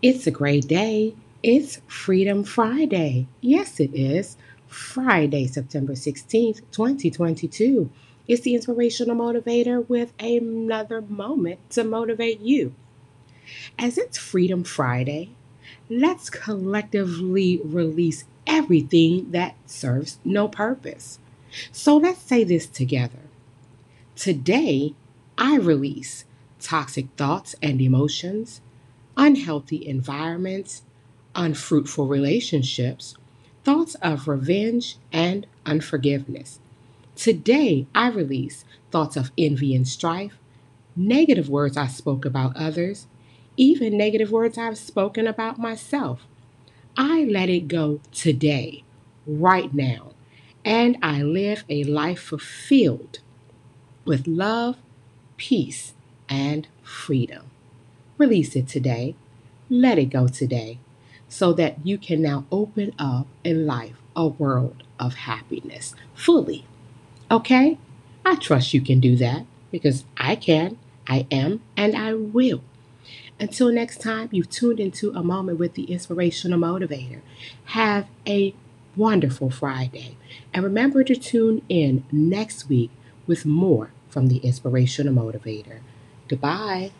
It's a great day. It's Freedom Friday. Yes, it is. Friday, September 16th, 2022. It's the inspirational motivator with another moment to motivate you. As it's Freedom Friday, let's collectively release everything that serves no purpose. So let's say this together. Today, I release toxic thoughts and emotions, unhealthy environments, unfruitful relationships, thoughts of revenge and unforgiveness. Today, I release thoughts of envy and strife, negative words I spoke about others, even negative words I've spoken about myself. I let it go today, right now, and I live a life fulfilled with love, peace, and freedom. Release it today. Let it go today so that you can now open up in life, a world of happiness fully. Okay? I trust you can do that because I can, I am, and I will. Until next time, you've tuned into a moment with the inspirational motivator. Have a wonderful Friday. And remember to tune in next week with more from the inspirational motivator. Goodbye.